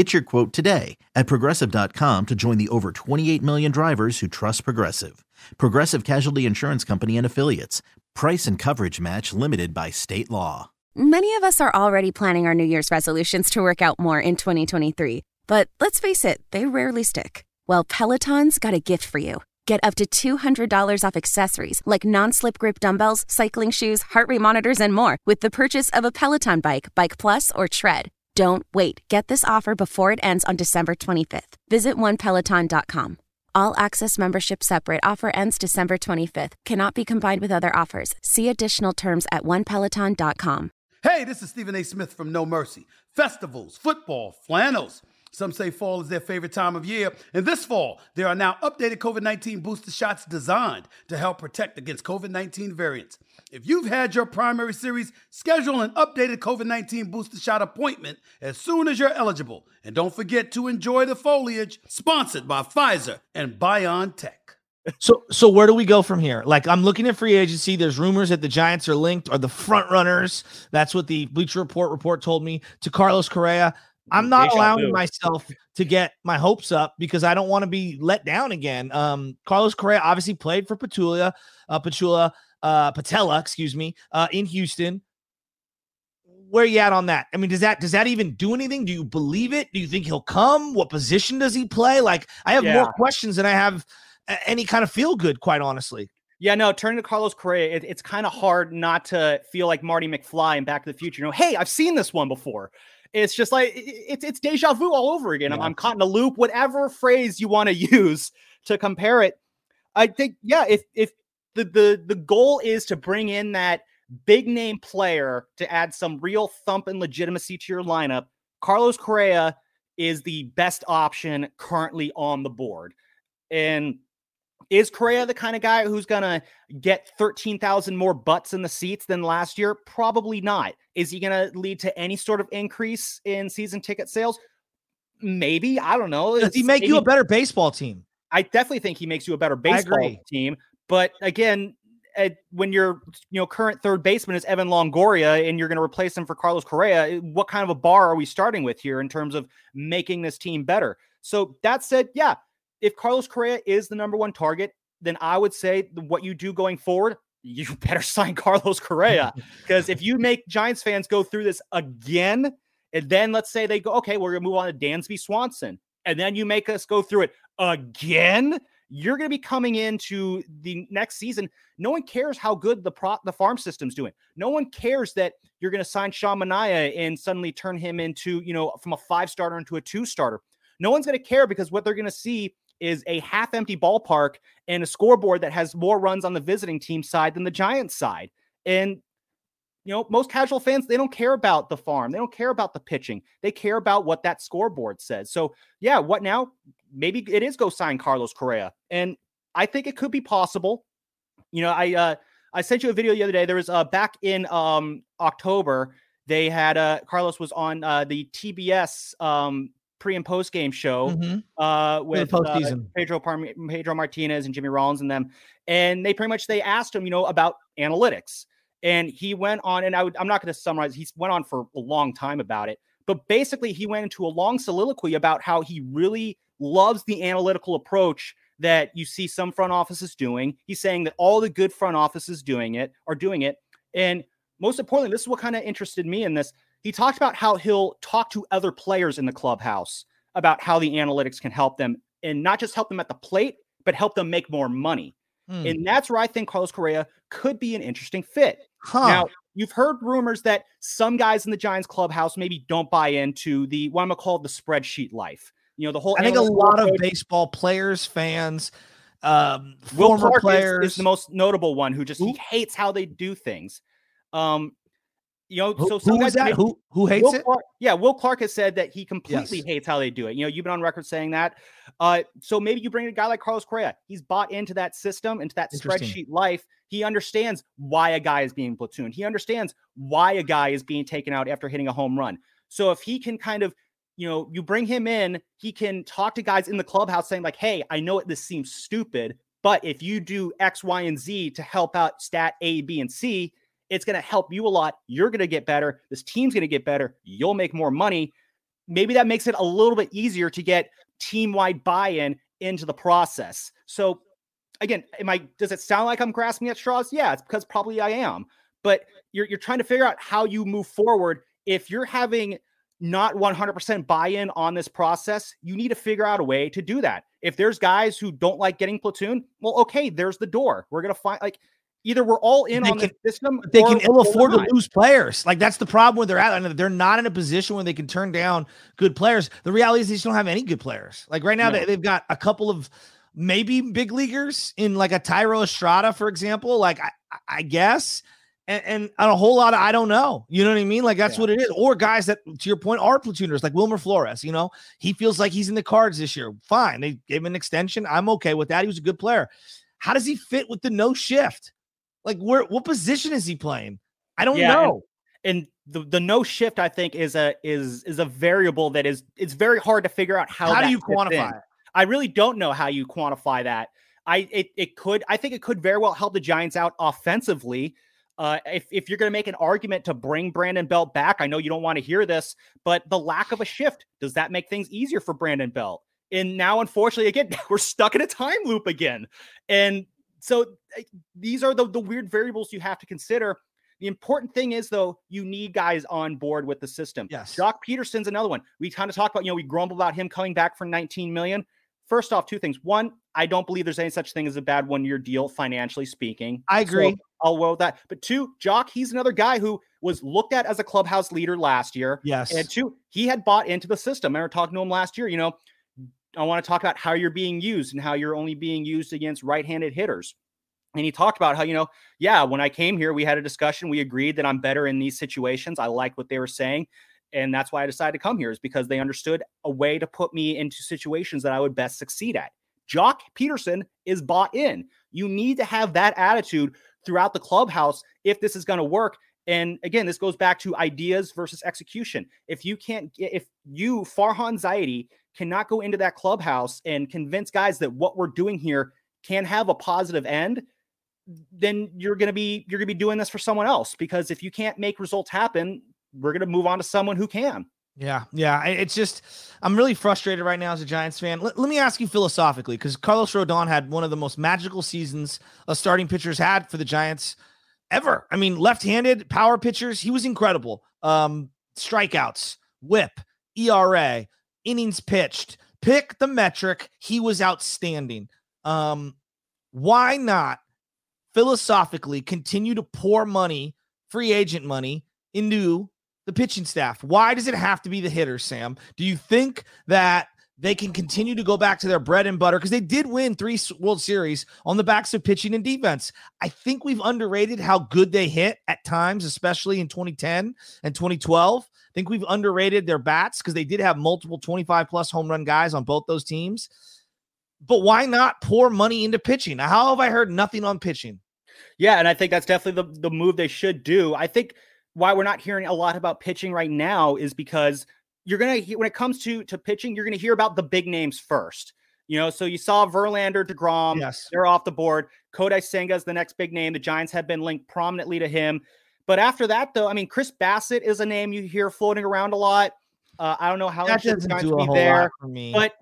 Get your quote today at progressive.com to join the over 28 million drivers who trust Progressive. Progressive Casualty Insurance Company and Affiliates. Price and coverage match limited by state law. Many of us are already planning our New Year's resolutions to work out more in 2023. But let's face it, they rarely stick. Well, Peloton's got a gift for you. Get up to $200 off accessories like non slip grip dumbbells, cycling shoes, heart rate monitors, and more with the purchase of a Peloton bike, Bike Plus, or Tread. Don't wait. Get this offer before it ends on December 25th. Visit onepeloton.com. All access membership separate offer ends December 25th. Cannot be combined with other offers. See additional terms at onepeloton.com. Hey, this is Stephen A. Smith from No Mercy. Festivals, football, flannels. Some say fall is their favorite time of year. And this fall, there are now updated COVID 19 booster shots designed to help protect against COVID 19 variants. If you've had your primary series, schedule an updated COVID 19 booster shot appointment as soon as you're eligible. And don't forget to enjoy the foliage, sponsored by Pfizer and BioNTech. So, so where do we go from here? Like, I'm looking at free agency. There's rumors that the Giants are linked, or the front runners. That's what the Bleacher Report report told me to Carlos Correa. I'm not allowing myself to get my hopes up because I don't want to be let down again. Um, Carlos Correa obviously played for Petulia, uh, Petula, uh, Patella, excuse me, uh, in Houston. Where you at on that? I mean, does that does that even do anything? Do you believe it? Do you think he'll come? What position does he play? Like, I have yeah. more questions than I have any kind of feel good, quite honestly. Yeah, no, turning to Carlos Correa, it, it's kind of hard not to feel like Marty McFly in Back to the Future. You know, hey, I've seen this one before. It's just like it's it's deja vu all over again. Yeah. I'm, I'm caught in a loop. Whatever phrase you want to use to compare it, I think yeah. If if the the the goal is to bring in that big name player to add some real thump and legitimacy to your lineup, Carlos Correa is the best option currently on the board. And is Correa the kind of guy who's going to get 13,000 more butts in the seats than last year? Probably not. Is he going to lead to any sort of increase in season ticket sales? Maybe. I don't know. Does it's, he make maybe, you a better baseball team? I definitely think he makes you a better baseball team. But again, when your you know current third baseman is Evan Longoria and you're going to replace him for Carlos Correa, eh, what kind of a bar are we starting with here in terms of making this team better? So that said, yeah, if Carlos Correa is the number one target, then I would say what you do going forward, you better sign Carlos Correa. Because if you make Giants fans go through this again, and then let's say they go, okay, we're going to move on to Dansby Swanson, and then you make us go through it again, you're going to be coming into the next season. No one cares how good the pro- the farm system's doing. No one cares that you're going to sign Sean Manaea and suddenly turn him into, you know, from a five starter into a two starter. No one's going to care because what they're going to see is a half empty ballpark and a scoreboard that has more runs on the visiting team side than the Giants side. And you know, most casual fans, they don't care about the farm. They don't care about the pitching. They care about what that scoreboard says. So, yeah, what now? Maybe it is go sign Carlos Correa. And I think it could be possible. You know, I uh I sent you a video the other day. There was uh back in um October, they had uh Carlos was on uh the TBS um pre and post game show mm-hmm. uh, with uh, Pedro Par- Pedro Martinez and Jimmy Rollins and them, and they pretty much they asked him, you know, about analytics, and he went on, and I would, I'm not going to summarize. He went on for a long time about it, but basically he went into a long soliloquy about how he really loves the analytical approach that you see some front offices doing. He's saying that all the good front offices doing it are doing it, and most importantly, this is what kind of interested me in this he talked about how he'll talk to other players in the clubhouse about how the analytics can help them and not just help them at the plate, but help them make more money. Hmm. And that's where I think Carlos Correa could be an interesting fit. Huh. Now, you've heard rumors that some guys in the Giants clubhouse maybe don't buy into the what I'm gonna call the spreadsheet life. You know, the whole I think a lot of baseball players, fans, um, Will former Clark players is, is, the most notable one who just he hates how they do things. Um, you know, who, so who is that? Who who hates Will it? Clark, yeah, Will Clark has said that he completely Yes. hates how they do it. You know, you've been on record saying that. Uh, so maybe you bring a guy like Carlos Correa. He's bought into that system, into that spreadsheet life. He understands why a guy is being platooned. He understands why a guy is being taken out after hitting a home run. So if he can kind of, you know, you bring him in, he can talk to guys in the clubhouse saying like, "Hey, I know it, this seems stupid, but if you do X, Y, and Z to help out stat A, B, and C, it's going to help you a lot. You're going to get better. This team's going to get better. You'll make more money. Maybe that makes it a little bit easier to get team wide buy in into the process. So, again, am I, does it sound like I'm grasping at straws? Yeah, it's because probably I am. But you're, you're trying to figure out how you move forward. If you're having not 100% buy in on this process, you need to figure out a way to do that. If there's guys who don't like getting platoon, well, okay, there's the door. We're going to find like either we're all in They on can- the system, they can ill afford to lose players. Like that's the problem where they're at. They're not in a position where they can turn down good players. The reality is they just don't have any good players. Like right now, No. they, they've got a couple of maybe big leaguers in like a Thairo Estrada, for example. Like I, I guess. And, and a whole lot of I don't know. You know what I mean? Like that's Yeah. what it is. Or guys that, to your point, are platooners, like Wilmer Flores. You know, he feels like he's in the cards this year. Fine, they gave him an extension. I'm okay with that. He was a good player. How does he fit with the no shift? Like where? What position is he playing? I don't Yeah, and- know. and the, the no shift i think is a is is a variable that is it's very hard to figure out how How, do you quantify it? i really don't know how you quantify that i it, it could i think it could very well help the giants out offensively uh, if, if you're going to make an argument to bring Brandon Belt back, I know you don't want to hear this, but the lack of a shift, does that make things easier for Brandon Belt? And now, unfortunately, again, we're stuck in a time loop again. And so eh, these are the, the weird variables you have to consider. The important thing is, though, you need guys on board with the system. Yes. Joc Pederson's another one. We kind of talk about, you know, we grumble about him coming back for 19 million. First off, two things. One, I don't believe there's any such thing as a bad one year deal, financially speaking. I So agree. I'll well with that. But two, Joc, he's another guy who was looked at as a clubhouse leader last year. Yes. And two, he had bought into the system. I remember talking to him last year. You know, I want to talk about how you're being used and how you're only being used against right-handed hitters. And he talked about how, you know, yeah, when I came here, we had a discussion. We agreed that I'm better in these situations. I like what they were saying. And that's why I decided to come here, is because they understood a way to put me into situations that I would best succeed at. Joc Pederson is bought in. You need to have that attitude throughout the clubhouse if this is going to work. And again, this goes back to ideas versus execution. If you can't, if you, Farhan Zaidi, cannot go into that clubhouse and convince guys that what we're doing here can have a positive end, then you're going to be you're going to be doing this for someone else because if you can't make results happen, we're going to move on to someone who can. Yeah, yeah. It's just I'm really frustrated right now as a Giants fan. Let, let me ask you philosophically, because Carlos Rodon had one of the most magical seasons a starting pitcher's had for the Giants ever. I mean, left-handed power pitchers, he was incredible. Um, strikeouts, whip, ERA, innings pitched. Pick the metric. He was outstanding. Um, why not philosophically continue to pour money, free agent money, into the pitching staff? Why does it have to be the hitters, Sam? Do you think that they can continue to go back to their bread and butter? Because they did win three World Series on the backs of pitching and defense. I think we've underrated how good they hit at times, especially in 2010 and 2012. I think we've underrated their bats because they did have multiple 25 plus home run guys on both those teams. But why not pour money into pitching? Now, how have I heard nothing on pitching? Yeah, and I think that's definitely the, the move they should do. I think why we're not hearing a lot about pitching right now is because you're gonna when it comes to to pitching, you're gonna hear about the big names first. You know, so you saw Verlander, deGrom, Yes. they're off the board. Kodai Senga is the next big name. The Giants have been linked prominently to him. But after that, though, I mean, Chris Bassitt is a name you hear floating around a lot. Uh, I don't know how That doesn't do a be whole there. lot for me. But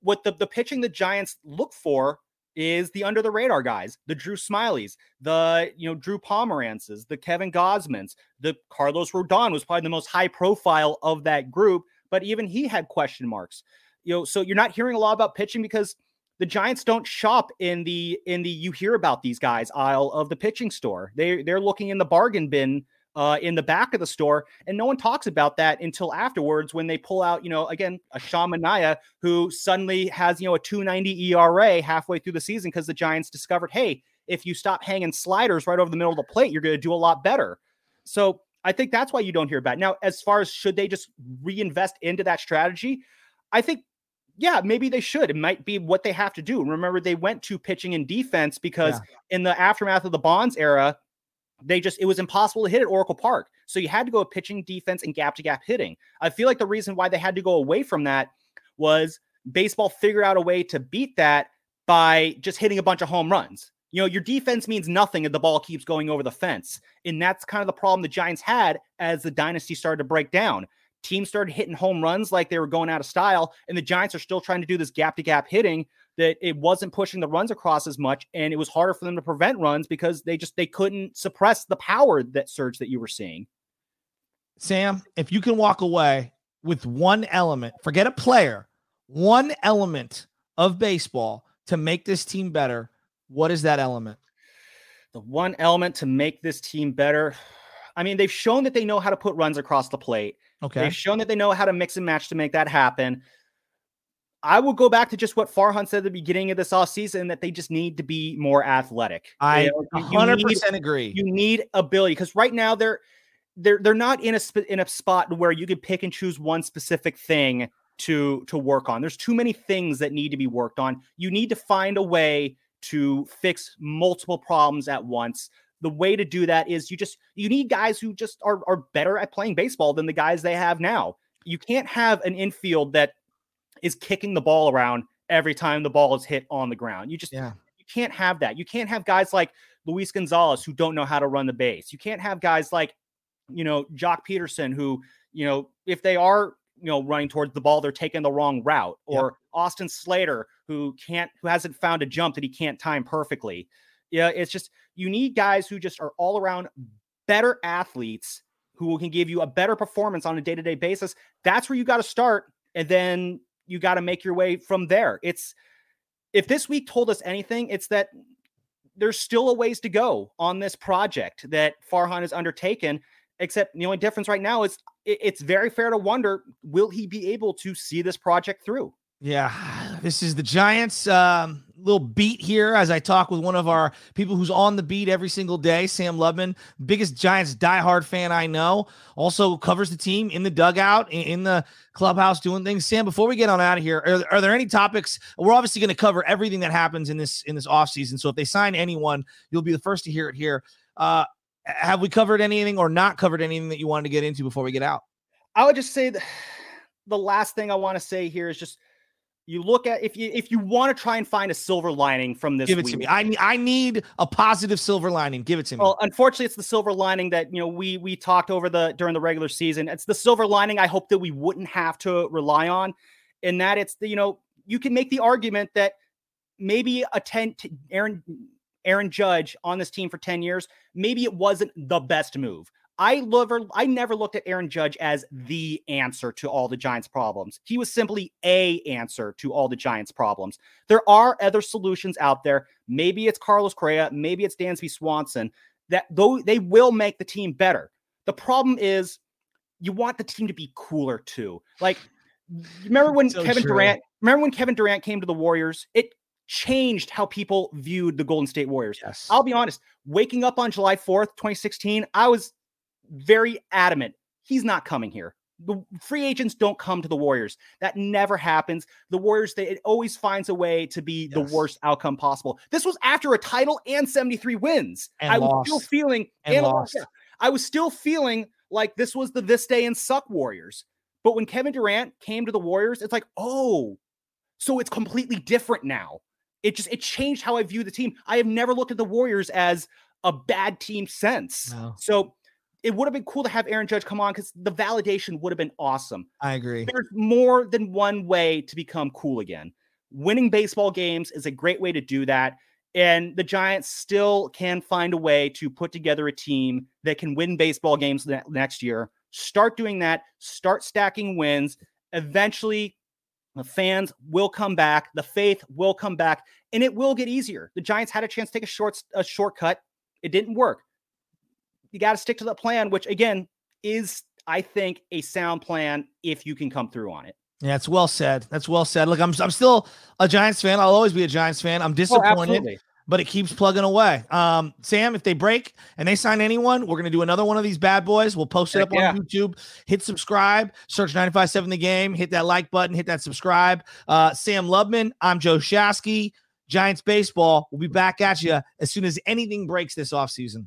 what the, the pitching the Giants look for is the under the radar guys, the Drew Smileys, the you know Drew Pomeranzes, the Kevin Gausmans, the Carlos Rodon was probably the most high profile of that group, but even he had question marks. You know, so you're not hearing a lot about pitching because the Giants don't shop in the in the you hear about these guys aisle of the pitching store. They they're looking in the bargain bin uh, in the back of the store, and no one talks about that until afterwards when they pull out, you know, again a Sean Manaea who suddenly has you know a 2.90 ERA halfway through the season because the Giants discovered, hey, if you stop hanging sliders right over the middle of the plate, you're going to do a lot better. So I think that's why you don't hear about it. Now, as far as should they just reinvest into that strategy, I think yeah, maybe they should. It might be what they have to do. Remember, they went to pitching and defense because yeah. in the aftermath of the Bonds era, they just it was impossible to hit at Oracle Park. So you had to go pitching, defense, and gap to gap hitting. I feel like the reason why they had to go away from that was baseball figured out a way to beat that by just hitting a bunch of home runs. You know, your defense means nothing if the ball keeps going over the fence. And that's kind of the problem the Giants had as the dynasty started to break down teams started hitting home runs like they were going out of style, and the Giants are still trying to do this gap to gap hitting that it wasn't pushing the runs across as much, and it was harder for them to prevent runs because they just they couldn't suppress the power that surge that you were seeing. Sam, if you can walk away with one element, forget a player, one element of baseball to make this team better, what is that element? The one element to make this team better. I mean, they've shown that they know how to put runs across the plate. Okay. They've shown that they know how to mix and match to make that happen. I will go back to just what Farhan said at the beginning of this off season that they just need to be more athletic. I 100% need, agree. You need ability because right now they're they're they're not in a sp- in a spot where you could pick and choose one specific thing to to work on. There's too many things that need to be worked on. You need to find a way to fix multiple problems at once the way to do that is you just you need guys who just are are better at playing baseball than the guys they have now. You can't have an infield that is kicking the ball around every time the ball is hit on the ground. You just yeah. you can't have that. You can't have guys like Luis Gonzalez who don't know how to run the base. You can't have guys like you know Joc Pederson who you know if they are you know running towards the ball they're taking the wrong route or yep. Austin Slater who can't who hasn't found a jump that he can't time perfectly. Yeah, it's just you need guys who just are all around better athletes who can give you a better performance on a day-to-day basis. That's where you got to start and then you got to make your way from there. It's if this week told us anything, it's that there's still a ways to go on this project that Farhan has undertaken. Except the only difference right now is it's very fair to wonder will he be able to see this project through? Yeah, this is the Giants. Um, little beat here as I talk with one of our people who's on the beat every single day, Sam Lubman, biggest Giants diehard fan I know. Also covers the team in the dugout, in the clubhouse, doing things. Sam, before we get on out of here, are, are there any topics? We're obviously going to cover everything that happens in this in this offseason. So if they sign anyone, you'll be the first to hear it here. Uh, have we covered anything or not covered anything that you wanted to get into before we get out? I would just say the last thing I want to say here is just you look at if you if you want to try and find a silver lining from this give it week, to me. i i need a positive silver lining. Give it to me. Well unfortunately it's the silver lining that you know we we talked over the during the regular season. It's the silver lining i hope that we wouldn't have to rely on in that it's the you know you can make the argument that maybe a 10 aaron aaron judge on this team for 10 years maybe it wasn't the best move I never, I never looked at Aaron Judge as the answer to all the Giants' problems. He was simply a answer to all the Giants' problems. There are other solutions out there. Maybe it's Carlos Correa, maybe it's Dansby Swanson. That though they will make the team better. The problem is you want the team to be cooler too. Like remember when so Kevin true. Durant, remember when Kevin Durant came to the Warriors? It changed how people viewed the Golden State Warriors. Yes. I'll be honest, waking up on July 4th, 2016, I was very adamant he's not coming here. The free agents don't come to the Warriors. That never happens. The Warriors, they it always finds a way to be yes. the worst outcome possible. This was after a title and 73 wins. And I lost. was still feeling and, and lost. I was still feeling like this was the this day and suck Warriors. But when Kevin Durant came to the Warriors, it's like, oh, so it's completely different now. It just it changed how I view the team. I have never looked at the Warriors as a bad team since. No. So it would have been cool to have Aaron Judge come on because the validation would have been awesome. I agree. There's more than one way to become cool again. Winning baseball games is a great way to do that. And the Giants still can find a way to put together a team that can win baseball games next year. Start doing that, start stacking wins. Eventually, The fans will come back. The faith will come back, and it will get easier. The Giants had a chance to take a short a shortcut. It didn't work. You got to stick to the plan, which again is, I think, a sound plan if you can come through on it. Yeah, it's well said. That's well said. Look, I'm I'm still a Giants fan. I'll always be a Giants fan. I'm oh, disappointed. Oh, but it keeps plugging away. Um, Sam, if they break and they sign anyone, we're gonna do another one of these bad boys. We'll post it up yeah. on YouTube. Hit subscribe, search 957 the game, hit that like button, hit that subscribe. Uh, Sam Lubman, I'm Joe Shasky. Giants baseball. We'll be back at you as soon as anything breaks this offseason.